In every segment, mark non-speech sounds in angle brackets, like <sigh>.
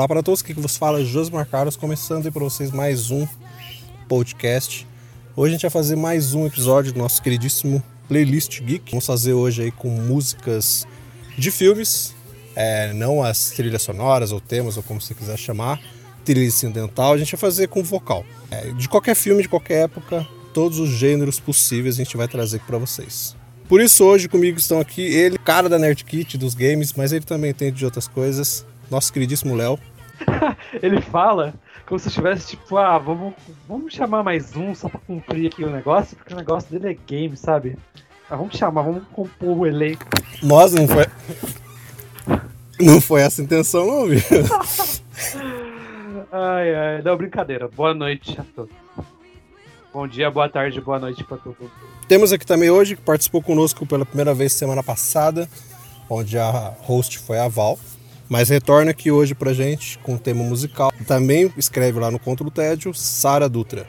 Olá para todos, que vos fala Josmar Carlos, começando aí para vocês mais um podcast. Hoje a gente vai fazer mais um episódio do nosso queridíssimo Playlist Geek. Vamos fazer hoje aí com músicas de filmes, é, não as trilhas sonoras ou temas, ou como você quiser chamar, trilha incidental, a gente vai fazer com vocal. É, de qualquer filme, de qualquer época, todos os gêneros possíveis a gente vai trazer aqui para vocês. Por isso hoje comigo estão aqui ele, cara da Nerd Kit dos games, mas ele também entende de outras coisas, nosso queridíssimo Léo. <laughs> ele fala como se estivesse tipo, ah, vamos, vamos chamar mais um só pra cumprir aqui o negócio, porque o negócio dele é game, sabe? Ah, vamos chamar, vamos compor o elenco. Nossa, não foi. Não foi essa a intenção, não, viu? <laughs> ai, ai, não, brincadeira. Boa noite a todos. Bom dia, boa tarde, boa noite pra todo mundo. Temos aqui também hoje, que participou conosco pela primeira vez semana passada, onde a host foi a Val mas retorna aqui hoje pra gente com tema musical. Também escreve lá no Contra o Tédio, Sara Dutra.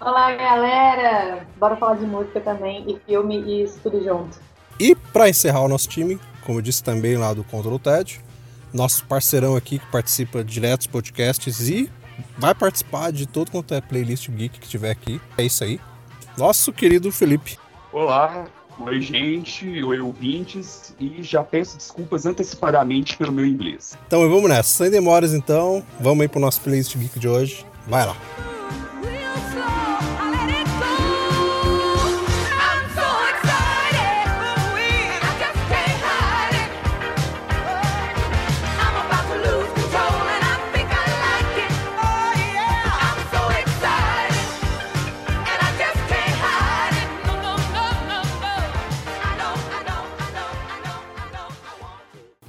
Olá, galera! Bora falar de música também, e filme e isso tudo junto. E para encerrar o nosso time, como eu disse também lá do Contra o Tédio, nosso parceirão aqui que participa direto dos podcasts e vai participar de todo quanto é playlist geek que tiver aqui. É isso aí. Nosso querido Felipe. Olá, Oi, gente, oi, ouvintes, e já peço desculpas antecipadamente pelo meu inglês. Então vamos nessa, sem demoras então, vamos aí pro nosso playlist geek de hoje. Vai lá.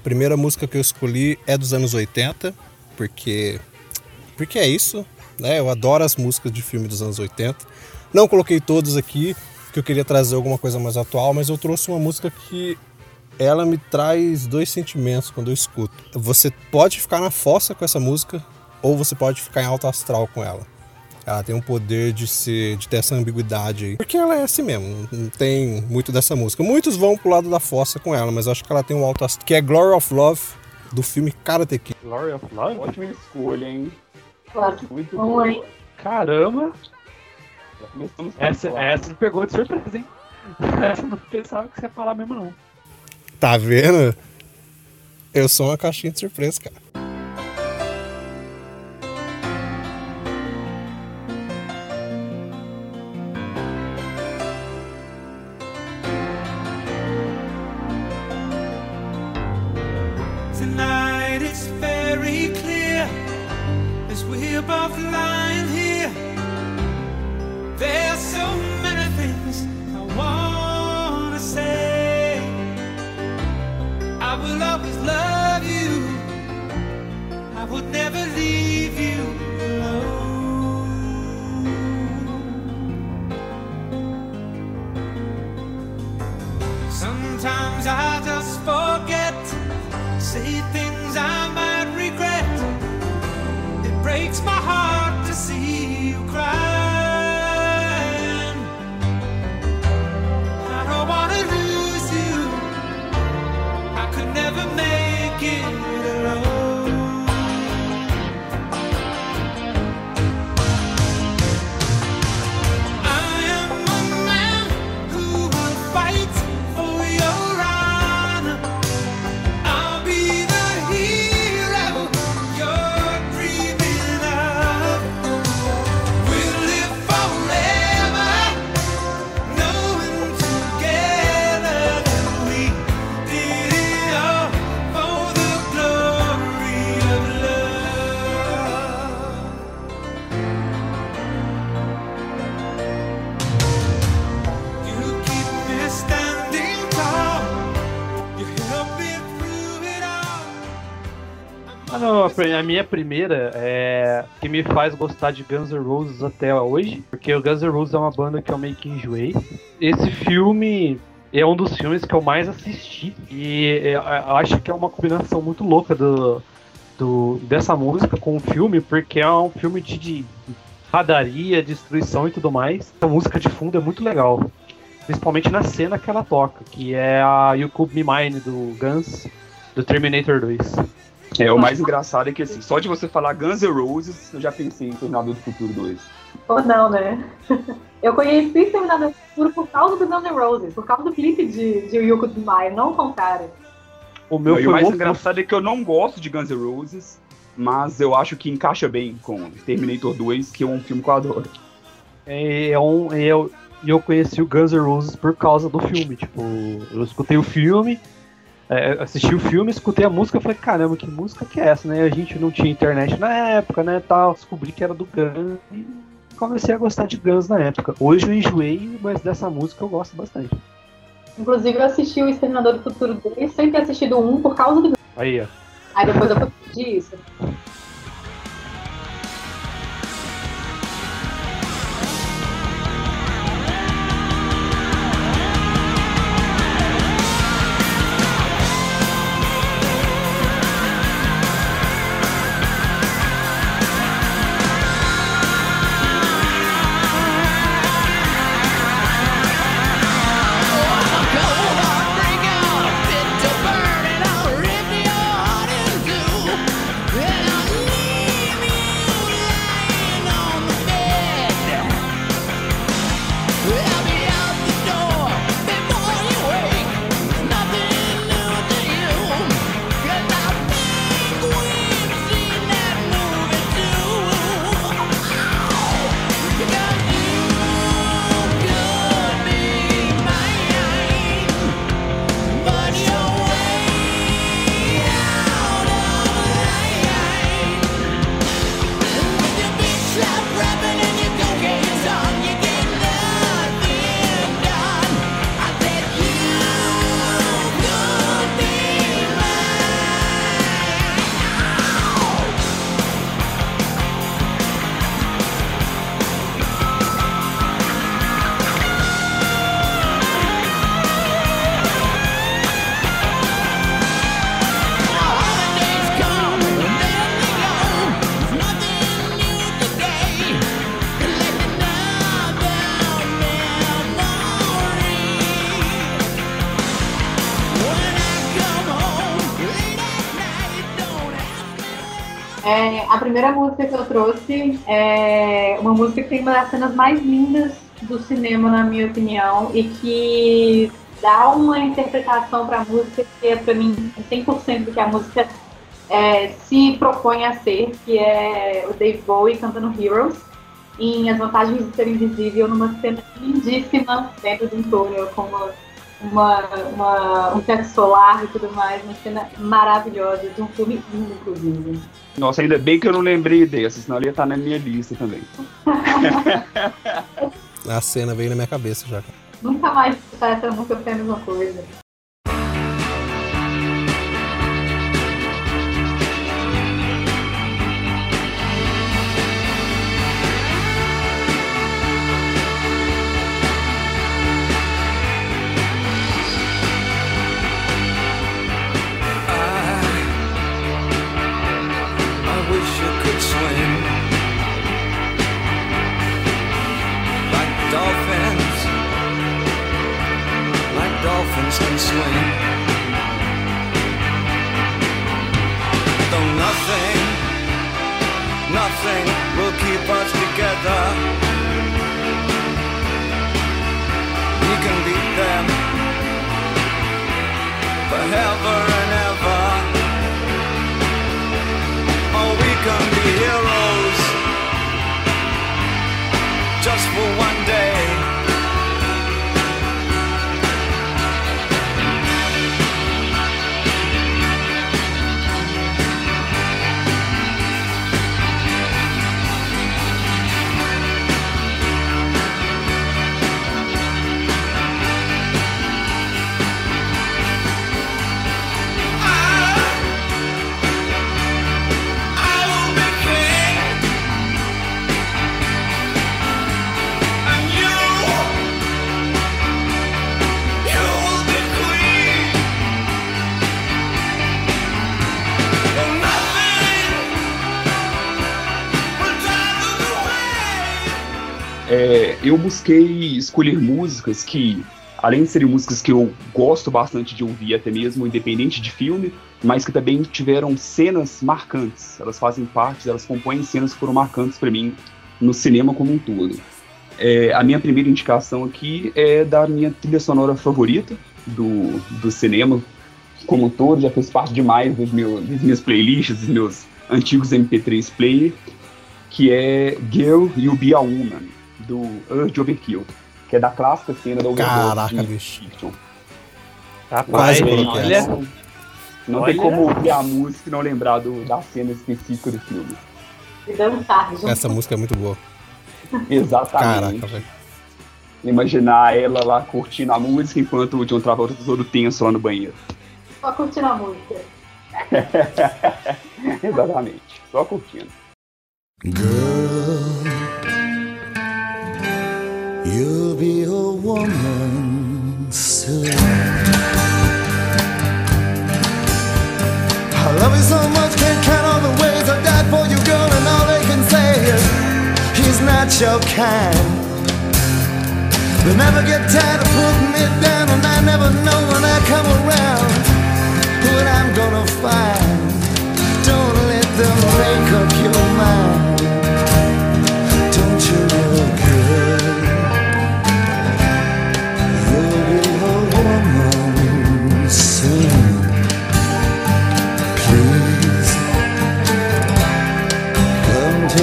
Primeira música que eu escolhi é dos anos 80, porque porque é isso, né? Eu adoro as músicas de filme dos anos 80. Não coloquei todas aqui, que eu queria trazer alguma coisa mais atual, mas eu trouxe uma música que ela me traz dois sentimentos quando eu escuto. Você pode ficar na fossa com essa música ou você pode ficar em alto astral com ela. Ela tem um poder de ser, de ter essa ambiguidade aí. Porque ela é assim mesmo, não tem muito dessa música. Muitos vão pro lado da fossa com ela, mas eu acho que ela tem um alto astral, que é Glory of Love, do filme Karate Kid. Glory of Love? Ótima escolha, hein? Claro. Muito boa. Caramba! Essa, essa me pegou de surpresa, hein? <laughs> Essa não pensava que você ia falar mesmo, não. Tá vendo? Eu sou uma caixinha de surpresa, cara. A minha primeira é que me faz gostar de Guns N' Roses até hoje, porque o Guns N' Roses é uma banda que eu meio que enjoei. Esse filme é um dos filmes que eu mais assisti e eu acho que é uma combinação muito louca do, do dessa música com o filme, porque é um filme de, de radaria, destruição e tudo mais. A música de fundo é muito legal, principalmente na cena que ela toca, que é a You Could Be Mine do Guns do Terminator 2. É, o mais engraçado é que assim, só de você falar Guns N' Roses, eu já pensei em Terminador do Futuro 2. Ou não, né? <laughs> Eu conheci Terminador do Futuro por causa do Guns N' Roses, por causa do clipe de, de Yuko Tsumae, não o contrário. O meu o foi mais o oposto. engraçado é que eu não gosto de Guns N' Roses, mas eu acho que encaixa bem com Terminator 2, que é um filme que eu adoro. É, é um, é, eu, e eu conheci o Guns N' Roses por causa do filme. Tipo, eu escutei o filme, é, assisti o filme, escutei a música e falei, caramba, que música que é essa, né? A gente não tinha internet na época, né? Tal, descobri que era do Guns e comecei a gostar de Guns na época. Hoje eu enjoei, mas dessa música eu gosto bastante. Inclusive, eu assisti o Exterminador do Futuro 2 sem ter assistido 1 por causa do. Aí, ó. Aí depois eu fui isso. Primeira música que eu trouxe é uma música que tem uma das cenas mais lindas do cinema, na minha opinião, e que dá uma interpretação para a música que é, para mim, 100% do que a música é, se propõe a ser, que é o Dave Bowie cantando Heroes, em As Vantagens de Ser Invisível, numa cena lindíssima dentro de um túnel, com uma, uma, uma, um teto solar e tudo mais, uma cena maravilhosa, de um filme lindo, inclusive. Nossa, ainda bem que eu não lembrei dessa, senão ela ia estar na minha lista também. <laughs> A cena veio na minha cabeça já. Nunca mais escutar essa música foi a mesma coisa. Busquei escolher músicas que, além de serem músicas que eu gosto bastante de ouvir, até mesmo independente de filme, mas que também tiveram cenas marcantes. Elas fazem parte, elas compõem cenas que foram marcantes para mim no cinema como um todo. É, a minha primeira indicação aqui é da minha trilha sonora favorita do, do cinema como um todo, já fez parte demais dos meus, das minhas playlists, dos meus antigos MP3 player, que é Girl You Be a Woman, do Urge Overkill, que é da clássica cena da Overdose Caraca, de bicho. Rapaz, olha. Não tem Olha. como ouvir a música e não lembrar do, da cena específica do filme. Essa música é muito boa. Exatamente. Caraca, velho. Imaginar ela lá curtindo a música enquanto o John Travolta tá todo tenso lá no banheiro. Só curtindo a música. <laughs> Exatamente. Só curtindo. Girl, you'll be a woman soon. I love you so much, can't count all the ways I died for you, girl, and all they can say is he's not your kind. They never get tired of putting me down, and I never know when I come around what I'm gonna find. Don't let them make up your mind.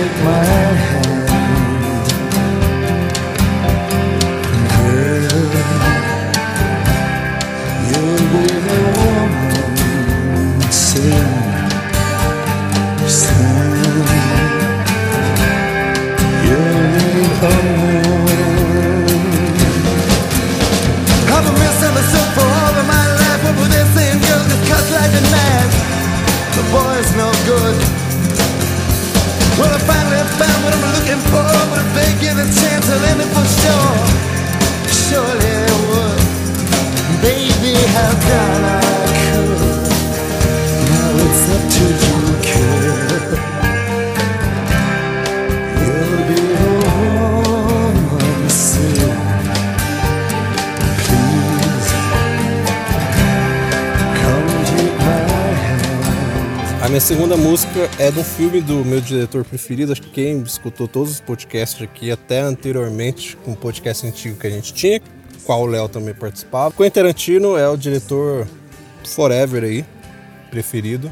with my é de um filme do meu diretor preferido. Acho que quem escutou todos os podcasts aqui, até anteriormente, com um podcast antigo que a gente tinha, qual o Léo também participava. Quentin Tarantino é o diretor forever aí, preferido.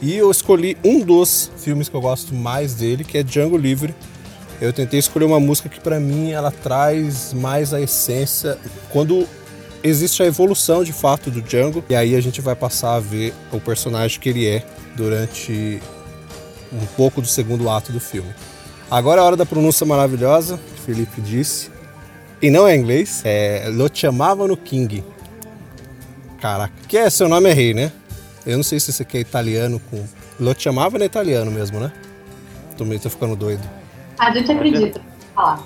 E eu escolhi um dos filmes que eu gosto mais dele, que é Django Livre. Eu tentei escolher uma música que pra mim ela traz mais a essência quando existe a evolução de fato do Django e aí a gente vai passar a ver o personagem que ele é durante um pouco do segundo ato do filme. Agora é a hora da pronúncia maravilhosa, que Felipe disse. E não é inglês, é Lo Chiamavano King. Caraca, que é seu nome é rei, né? Eu não sei se isso aqui é italiano com. Lo Chiamavano é italiano mesmo, né? Tô meio tô ficando doido. A gente acredita. Falar.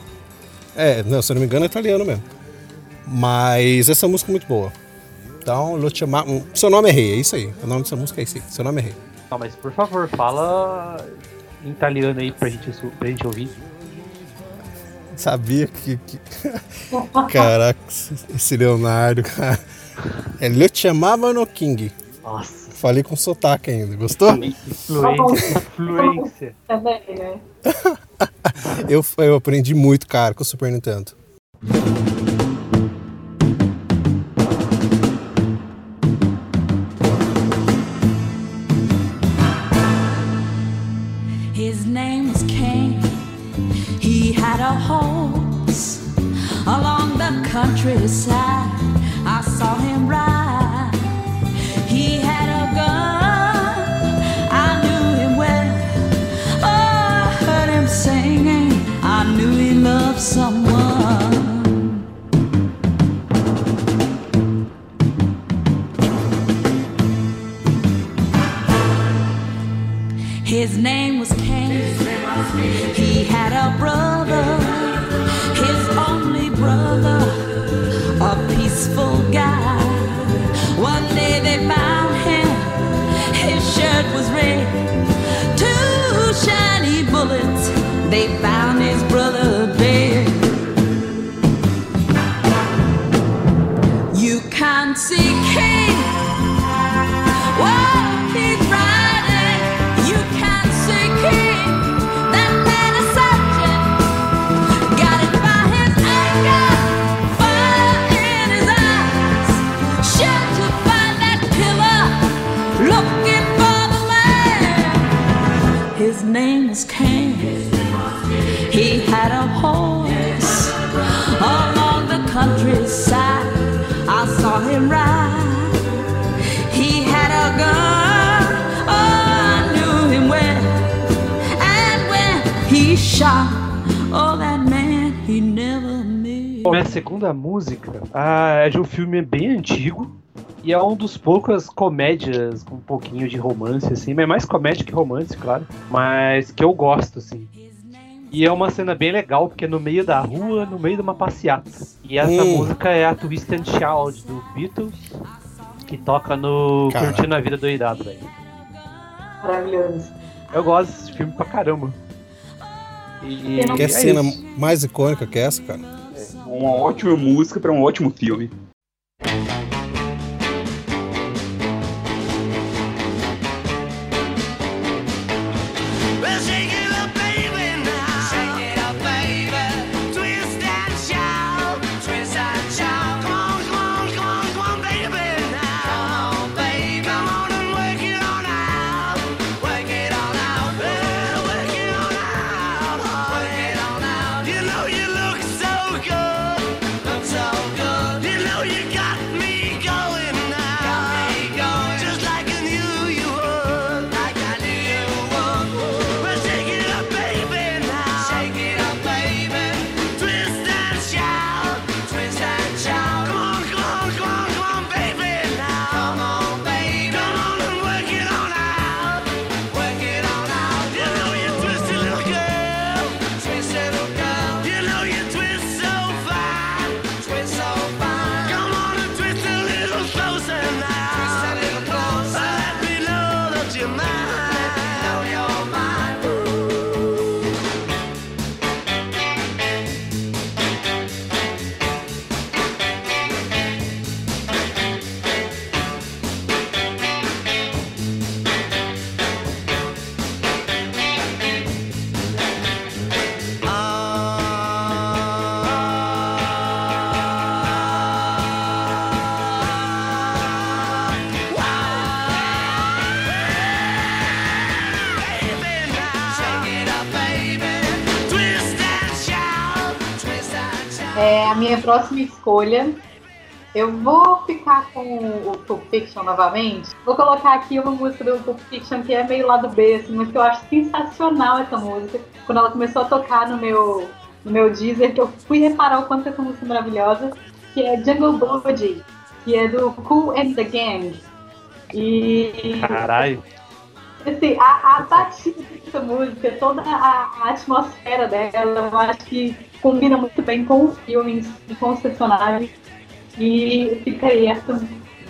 É, não, se eu não me engano é italiano mesmo. Mas essa música é muito boa. Então, Lo Chiamavano. Seu nome é rei, é isso aí. O nome dessa música é isso aí. Seu nome é rei. Não, mas por favor, fala em italiano aí pra gente, pra gente ouvir. Sabia que. que... <laughs> Caraca, esse Leonardo, cara. É Lo Chiamavano King. Nossa, Falei com sotaque ainda, gostou? influência, influência. <laughs> Também, né? Eu, eu aprendi muito, cara, com o Super Nintendo. Along the countryside. I saw him ride. He had a gun. I knew him well. Oh, I heard him singing. I knew he loved someone. His name was Cain. He had a brother, minha segunda música ah, é de um filme bem antigo. E é um dos poucas comédias com um pouquinho de romance, assim. Mas é mais comédia que romance, claro. Mas que eu gosto, assim. E é uma cena bem legal, porque é no meio da rua, no meio de uma passeata. E essa Hum. música é a Twist and Shout do Beatles, que toca no Cara. Curtindo a Vida Doidado, velho. Maravilhoso. Eu gosto desse filme pra caramba. E, Que é cena isso. mais icônica que essa, cara? Uma ótima música pra um ótimo filme. Minha próxima escolha, eu vou ficar com o Pulp Fiction novamente. Vou colocar aqui uma música do Pulp Fiction que é meio lado B, assim, mas que eu acho sensacional essa música. Quando ela começou a tocar no meu, no meu Deezer, que eu fui reparar o quanto essa música é maravilhosa, que é Jungle Boogie, que é do Cool and the Gang. E Caralho. Assim, a, a batida dessa música, toda a, a atmosfera dela, eu acho que combina muito bem com os filmes e com os personagens. E fica aí essa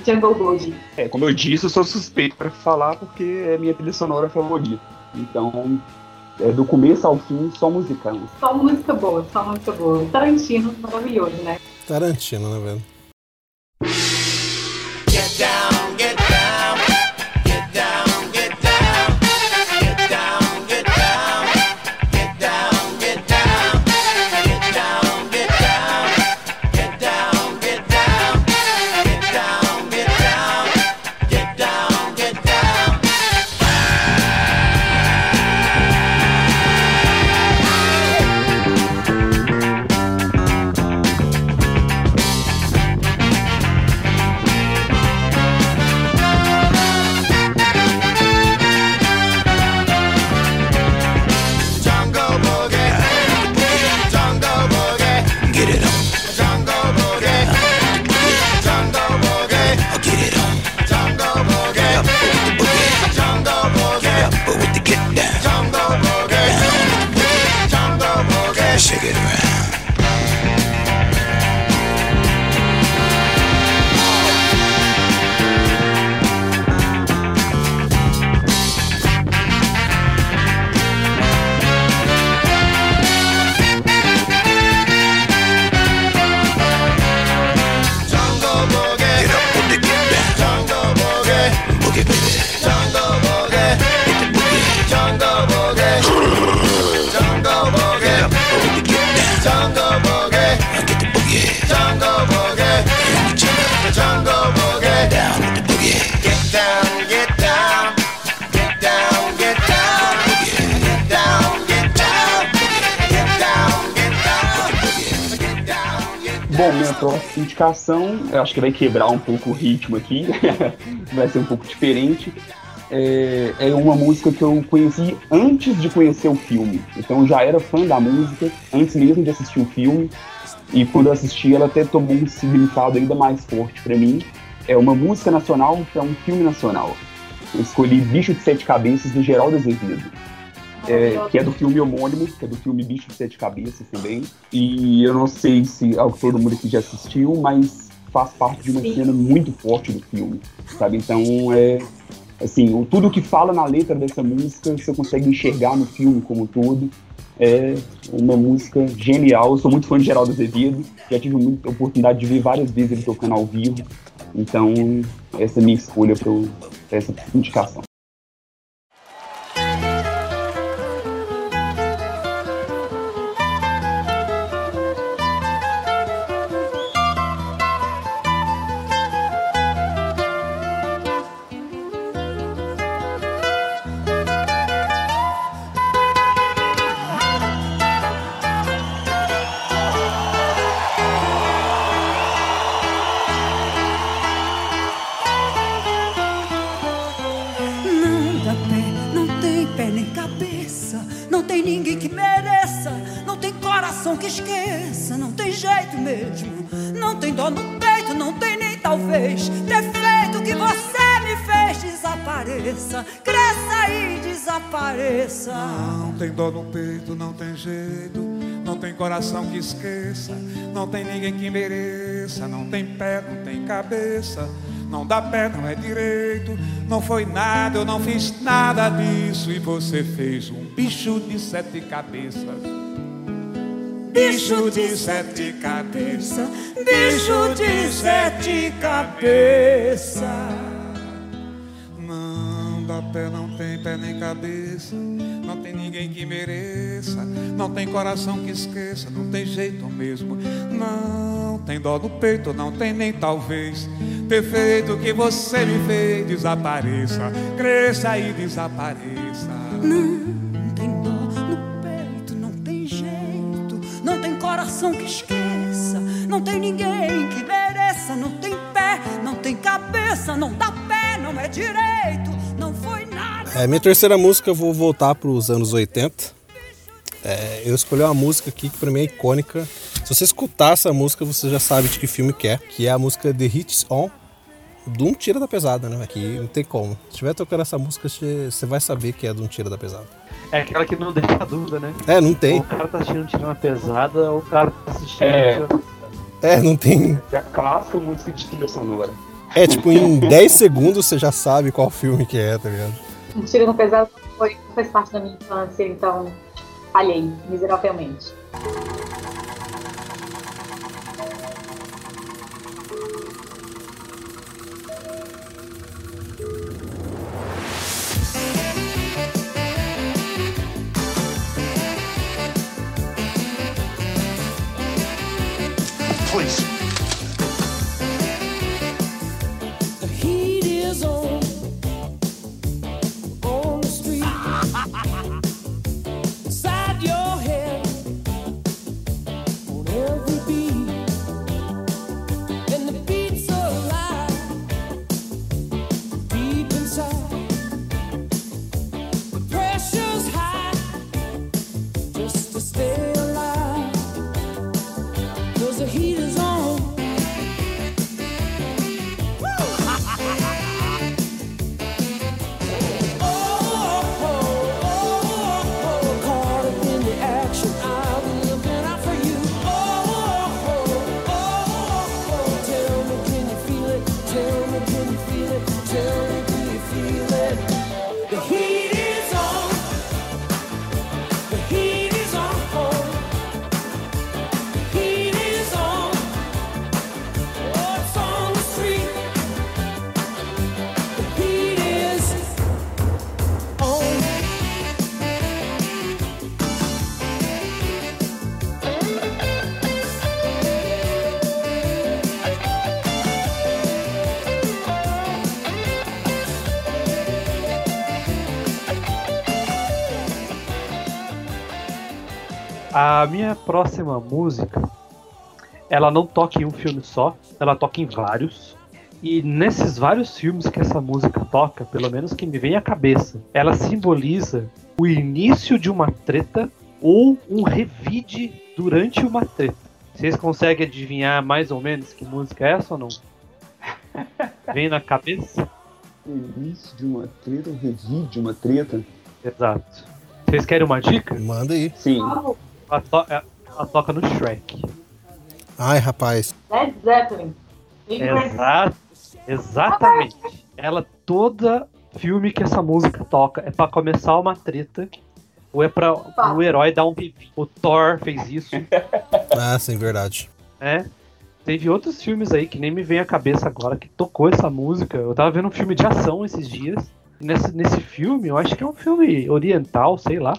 Jungle Boogie. É, como eu disse, eu sou suspeito pra falar porque é minha trilha sonora favorita. Então, é do começo ao fim, só musicão. Só música boa, só música boa. Tarantino, maravilhoso, né? Tarantino, né, velho? Indicação, eu acho que vai quebrar um pouco o ritmo aqui, <laughs> vai ser um pouco diferente. é, é uma música que eu conheci antes de conhecer o filme. Então já era fã da música antes mesmo de assistir o filme. E quando eu assisti, ela até tomou um significado ainda mais forte pra mim. É uma música nacional para um filme nacional. Eu escolhi Bicho de Sete Cabeças do Geraldo Azevedo. É, que é do filme homônimo, que é do filme Bicho de Sete Cabeças também. E eu não sei se que todo mundo aqui já assistiu, mas faz parte de uma Sim. cena muito forte do filme, sabe? Então é assim, tudo que fala na letra dessa música você consegue enxergar no filme como um todo. É uma música genial. Eu sou muito fã de Geraldo Azevedo, já tive muita oportunidade de ver várias vezes ele tocando ao vivo. Então, essa é a minha escolha para essa indicação. Desapareça. Não tem dor no peito, não tem jeito. Não tem coração que esqueça. Não tem ninguém que mereça. Não tem pé, não tem cabeça. Não dá pé, não é direito. Não foi nada, eu não fiz nada disso. E você fez um bicho de sete cabeças. Bicho de sete cabeças. Bicho de sete cabeças. Pé, não tem pé nem cabeça. Não tem ninguém que mereça. Não tem coração que esqueça. Não tem jeito mesmo. Não tem dó no peito, não tem nem talvez. Perfeito que você me fez desapareça. Cresça e desapareça. Não tem dó no peito, não tem jeito. Não tem coração que esqueça. Não tem ninguém que mereça. Não tem pé, não tem cabeça. Não dá pé, não é direito. É, minha terceira música eu vou voltar para os anos 80. É, eu escolhi uma música aqui que pra mim é icônica. Se você escutar essa música, você já sabe de que filme que é. Que é a música The Hits On, do Um Tira da Pesada, né? Aqui não tem como. Se estiver tocando essa música, você vai saber que é do Um Tira da Pesada. É aquela que não deixa dúvida, né? É, não Ou tem. o cara tá assistindo tirando a pesada, ou o cara tá assistindo. É. tirando- É, não tem. É a clássica música de trilha sonora. É, tipo, em 10 segundos você já sabe qual filme que é, tá ligado? Tiro no pesado foi, fez parte da minha infância, então falhei miseravelmente. A minha próxima música, ela não toca em um filme só, ela toca em vários. E nesses vários filmes que essa música toca, pelo menos que me vem à cabeça, ela simboliza o início de uma treta ou um revide durante uma treta. Vocês conseguem adivinhar mais ou menos que música é essa ou não? <laughs> Vem na cabeça? O início de uma treta, um revide de uma treta. Exato. Vocês querem uma dica? Manda aí. Sim. Vamos, Ela, to- ela toca no Shrek. Ai, rapaz. Led Zeppelin. Exato. Exatamente. Ela toda filme que essa música toca é pra começar uma treta ou é pra o herói dar um revi. O Thor fez isso, <laughs> Ah, sim, verdade. né? Teve outros filmes aí que nem me vem à cabeça agora que tocou essa música. Eu tava vendo um filme de ação esses dias. Nesse, nesse filme, eu acho que é um filme oriental, sei lá.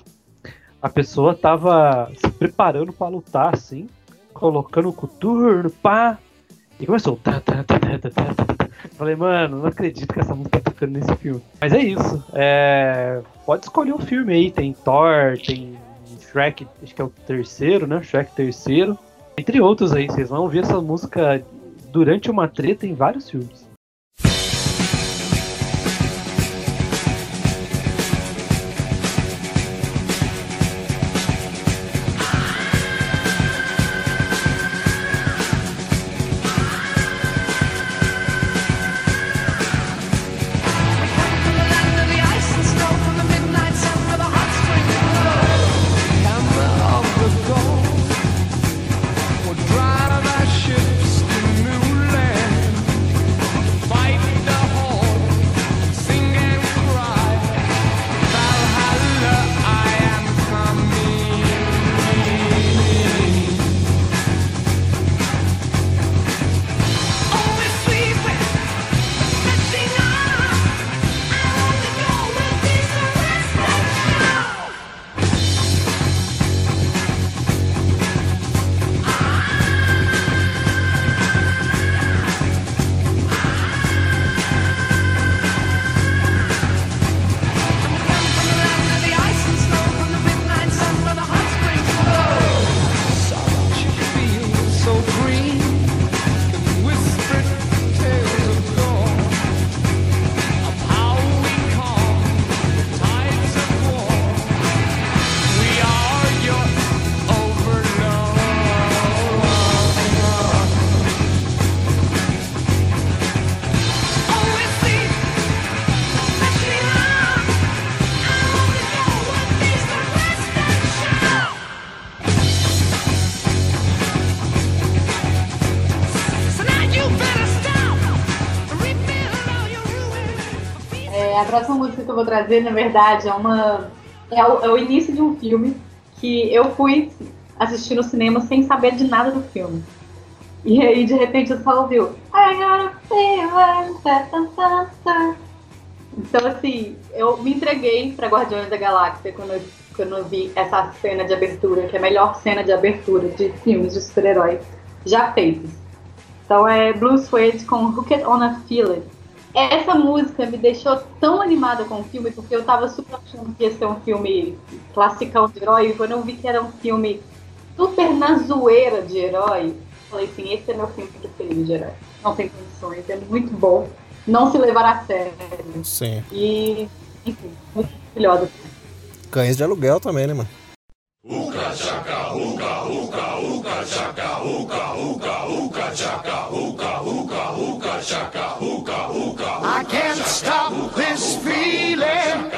A pessoa tava se preparando pra lutar assim, colocando o coturno, pá. E começou. tá, tá, tá. Falei, mano, não acredito que essa música tá tocando nesse filme. Mas é isso. É... Pode escolher um filme aí. Tem Thor, tem Shrek, acho que é o terceiro, né? Shrek terceiro. Entre outros aí, vocês vão ouvir essa música durante uma treta em vários filmes. Eu vou trazer, na verdade, é uma. É o, é o início de um filme que eu fui assistir no cinema sem saber de nada do filme. E aí, de repente, eu só ouviu. Tá, tá, tá. Então, assim, eu me entreguei pra Guardiões da Galáxia quando eu, quando eu vi essa cena de abertura, que é a melhor cena de abertura de filmes de super-heróis já feitos. Então é Blue Suede com Hooked on a Feeling. Essa música me deixou tão animada com o filme, porque eu tava super achando que ia ser um filme classicão de herói, e quando eu vi que era um filme super na zoeira de herói, falei assim, esse é meu filme preferido de herói. Não tem condições, é muito bom. Não se levar a sério. Sim. E, enfim, muito maravilhosa. Cães de aluguel também, né, mano? Uka chaka, uka, uka, uka chaka, uka, uka, uka chaka, uka, uka, uka chaka, uka, uka. I can't stop this feeling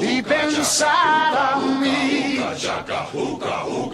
deep inside of me. Uka chaka, uka, uka.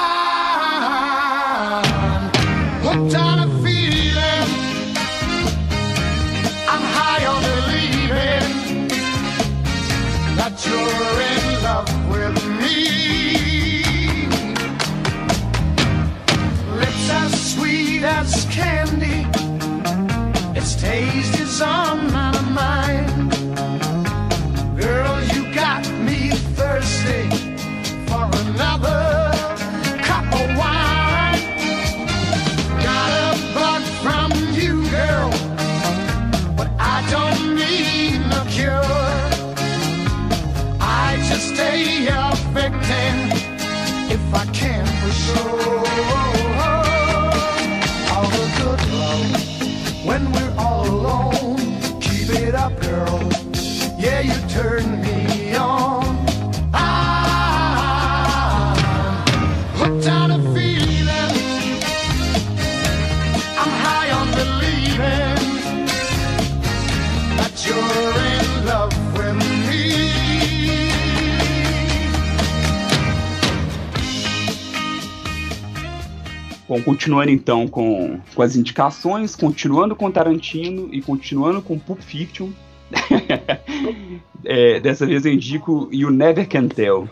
Bom, continuando então com, com as indicações, continuando com Tarantino e continuando com Pulp Fiction. <laughs> É, dessa vez eu indico You Never Can Tell,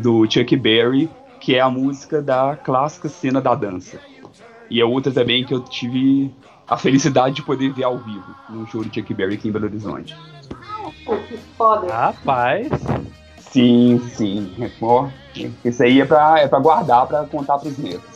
do Chuck Berry, que é a música da clássica cena da dança. E é outra também que eu tive a felicidade de poder ver ao vivo, no show do Chuck Berry aqui em Belo Horizonte. Pô, que foda. Rapaz. Sim, sim. Ó, isso aí é pra, é pra guardar, pra contar pros netos.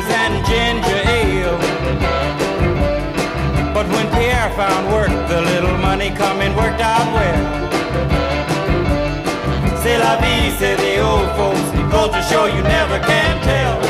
TV and ginger ale. But when Pierre found work, the little money coming worked out well. C'est la vie, say the old folks. Goes to show you never can tell.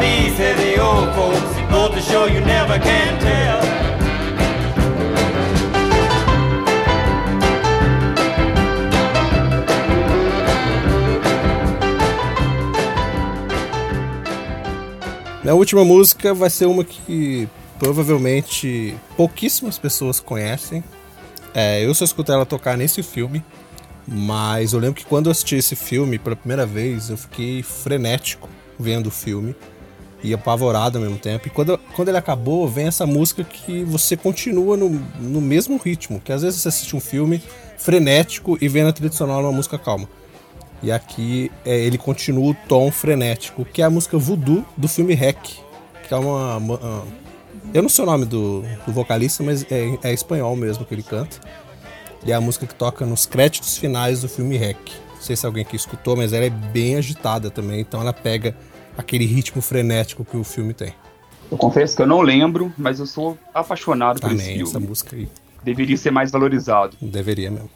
Vie, say the old folks. Goes to show you never can tell. A última música vai ser uma que provavelmente pouquíssimas pessoas conhecem. É, eu só escutei ela tocar nesse filme, mas eu lembro que quando eu assisti esse filme pela primeira vez, eu fiquei frenético vendo o filme e apavorado ao mesmo tempo. E quando, quando ele acabou, vem essa música que você continua no, no mesmo ritmo, que às vezes você assiste um filme frenético e vê na trilha sonora uma música calma. E aqui é, ele continua o tom frenético, que é a música Voodoo do filme Hack, que é uma. uma- uma- eu não sei o nome do, do vocalista, mas é, é espanhol mesmo que ele canta. E é a música que toca nos créditos finais do filme Hack. Não sei se alguém aqui escutou, mas ela é bem agitada também, então ela pega aquele ritmo frenético que o filme tem. Eu confesso que eu não lembro, mas eu sou apaixonado por esse Também, essa filme. música aí. Deveria ser mais valorizado. Deveria mesmo.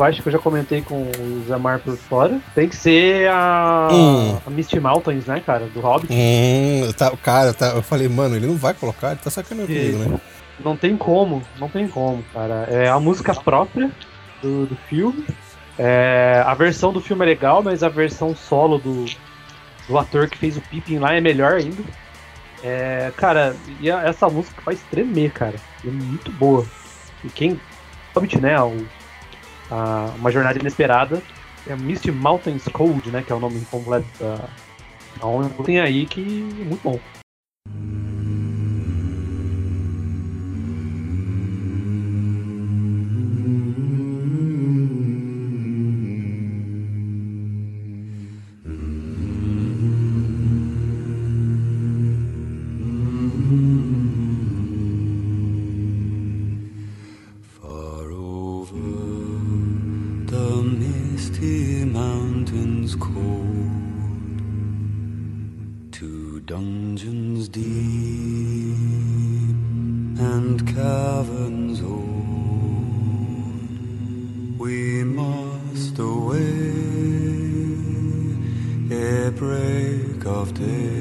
Eu acho que eu já comentei com o Zamar por fora. Tem que ser a, Hum. a Misty Mountains, né, cara? Do Hobbit. Hum, tá, o cara, tá, eu falei, mano, ele não vai colocar, ele tá sacaneando comigo, né? Não tem como, não tem como, cara. É a música própria do, do filme. É, a versão do filme é legal, mas a versão solo do, do ator que fez o Pippin lá é melhor ainda. É, cara, e a- essa música faz tremer, cara. É muito boa. E quem. Hobbit, né? o- uma jornada inesperada. É Misty Mountains Code, né? Que é o nome completo da. onda. Tem aí que é muito bom. Misty mountains cold, to dungeons deep and caverns old, we must away ere break of day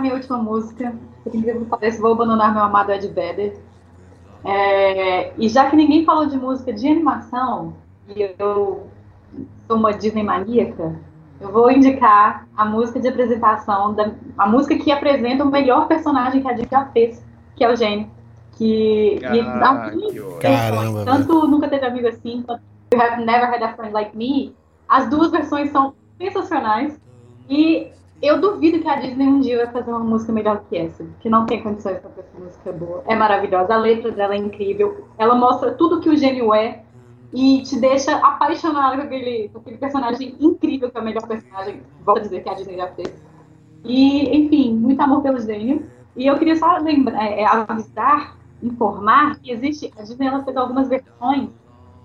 minha última música. Por incrível que pareça, vou abandonar meu amado Ed Vedder. É, e já que ninguém falou de música de animação, e eu sou uma Disney maníaca, eu vou indicar a música de apresentação, da, a música que apresenta o melhor personagem que a Disney já fez, que é o Gênio. Que, e, Ah, assim, que. Caramba, tanto Nunca Teve Amigo Assim, quanto You Have Never Had a Friend Like Me, as duas versões são sensacionais. E eu duvido que a Disney um dia vai fazer uma música melhor que essa, que não tem condições para fazer essa música boa. É maravilhosa, a letra dela é incrível, ela mostra tudo que o gênio é e te deixa apaixonado com aquele, com aquele personagem incrível, que é o melhor personagem, a dizer que a Disney já fez. E, enfim, muito amor pelo gênio. E eu queria só lembrar, é, avisar, informar que existe, a Disney ela fez algumas versões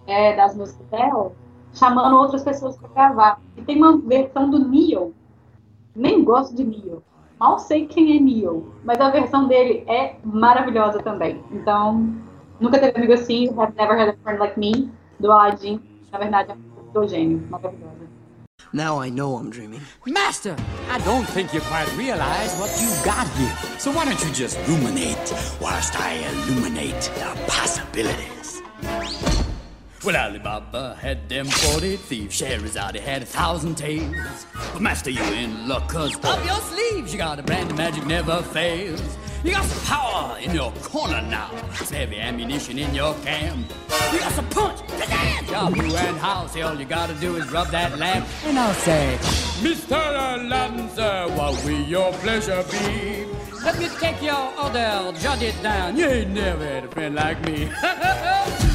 é, das músicas dela, chamando outras pessoas para gravar. E tem uma versão do Neo, nem gosto de Neo, mal sei quem é Neo, mas a versão dele é maravilhosa também. Então, nunca teve amigo assim, Have Never Had a Friend Like Me, do Aladdin, na verdade é do gênio, maravilhosa. Now I know I'm dreaming. Master, I don't think you quite realize what you've got here. So why don't you just ruminate whilst I illuminate the possibilities? Well, Alibaba had them 40 thieves. Scheherazade had a thousand tales. But master, you in luck, cause up your sleeves you got a brand of magic never fails. You got some power in your corner now. Some heavy ammunition in your camp. You got some punch, pizzazz, who and how. Say all you gotta do is rub that lamp. And I'll say, Mr. Aladdin, sir, what will your pleasure be? Let me take your order, jot it down. You ain't never had a friend like me. <laughs>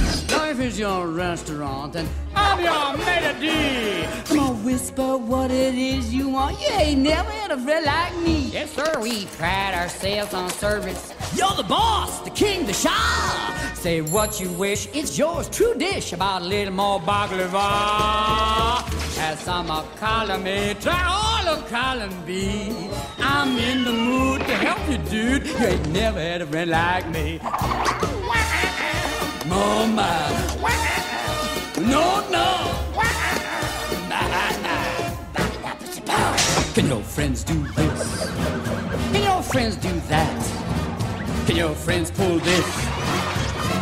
now if it's your restaurant and I'm your maitre d', come on, whisper what it is you want. You ain't never had a friend like me. Yes, sir, we pride ourselves on service. You're the boss, the king, the shah. Say what you wish, it's yours, true dish. About a little more baklava. Have some of column A, try all of column B. I'm in the mood to help you, dude. You ain't never had a friend like me. Mama. No, no. Can your friends do this? Can your friends do that? Can your friends pull this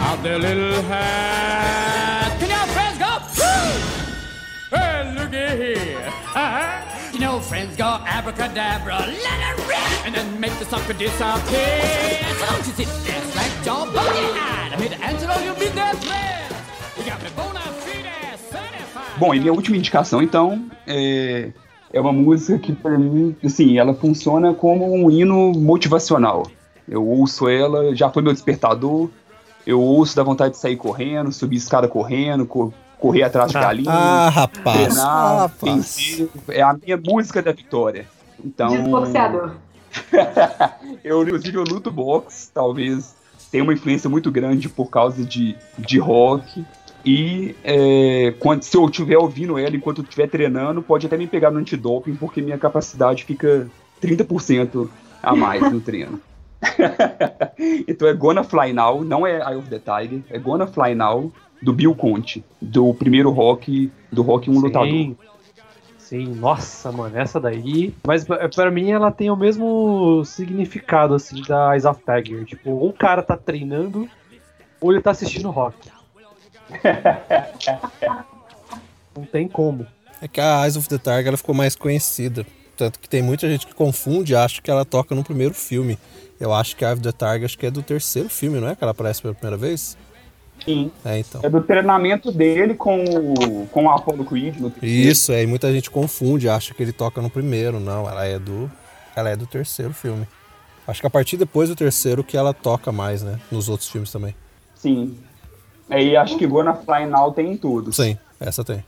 out their little hat? Can your friends go? Woo! Hey, looky here. Uh-huh. Can your friends go abracadabra, let rip, and then make the sucker disappear? So don't you sit there slack jaw, body I'm here to answer all your business. You got me bona fide certified. Bom, e minha última indicação, então, é é uma música que, pra mim, assim, ela funciona como um hino motivacional. Eu ouço ela, já foi meu despertador. Eu ouço da vontade de sair correndo, subir escada correndo, co- correr atrás de Ah. galinha. Ah, rapaz. treinar, Ah, rapaz. vencer. É a minha música da vitória. Então, <laughs> eu, inclusive, eu luto boxe, talvez tenha uma influência muito grande por causa de, de rock. E é, quando, se eu estiver ouvindo ela enquanto eu estiver treinando, pode até me pegar no antidoping, porque minha capacidade fica 30% a mais no treino. <laughs> então é Gonna Fly Now, não é Eye of the Tiger, é Gonna Fly Now, do Bill Conte, do primeiro rock, do rock um lutador. Sim. Sim, nossa, mano, essa daí. Mas pra pra mim ela tem o mesmo significado, assim, da Eyes of Tiger. Tipo, ou o cara tá treinando, ou ele tá assistindo rock. <laughs> Não tem como. É que a Eyes of the Tiger ela ficou mais conhecida. Tanto que tem muita gente que confunde e acha que ela toca no primeiro filme. Eu acho que a Eye of the Tiger acho que é do terceiro filme, não é? Que ela aparece pela primeira vez? Sim. É, então. É do treinamento dele com, o- com o Apollo Creed no terceiro. Isso, aí muita gente confunde, acha que ele toca no primeiro. Não, ela é do. Ela é do terceiro filme. Acho que a partir depois do terceiro que ela toca mais, né? Nos outros filmes também. Sim. Aí acho que Gonna Fly Now tem em tudo. Sim, essa tem.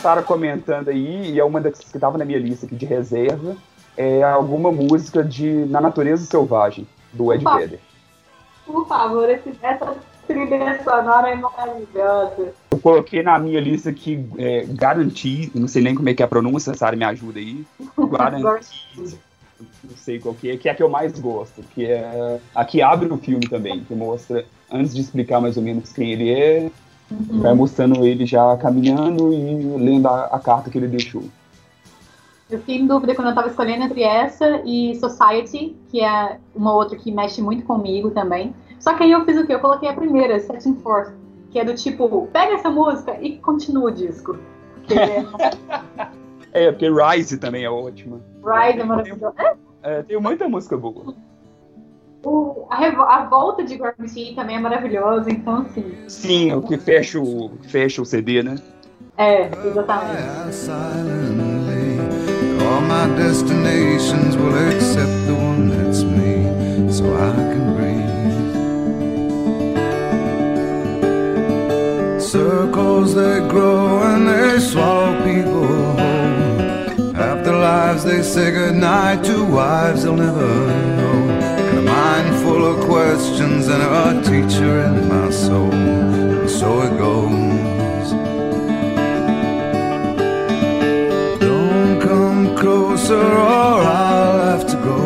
Sara comentando aí, e é uma das que estava na minha lista aqui de reserva, é alguma música de Na Natureza Selvagem, do Ed. Vedder. Por favor, esse- essa trilha sonora é maravilhosa. Eu coloquei na minha lista aqui é, Guarantee, não sei nem como é que é a pronúncia, Sara me ajuda aí. <laughs> Guarantee, não sei qual que é, que é a que eu mais gosto, que é a que abre o filme também, que mostra, antes de explicar mais ou menos quem ele é, vai mostrando ele já caminhando e lendo a, a carta que ele deixou. Eu fiquei em dúvida quando eu tava escolhendo entre essa e Society, que é uma outra que mexe muito comigo também. Só que aí eu fiz o quê? Eu coloquei a primeira, Setting Forth, que é do tipo, pega essa música e continua o disco. Porque <laughs> É, porque Rise também é ótima. Ride é maravilhoso. É, É, tem muita música boa. O- a, a volta de Gravity também é maravilhosa, então assim, Sim, é o que fecha o, fecha o CD, né? é, exatamente. All my destinations will accept the one that's me so I can breathe. Circles they grow and they swallow people whole. After lives they say goodnight to wives they'll never know full of questions and a teacher in my soul and so it goes Don't come closer or I'll have to go.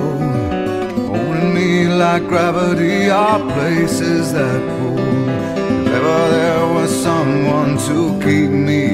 Holding me like gravity are places that pull. ever there was someone to keep me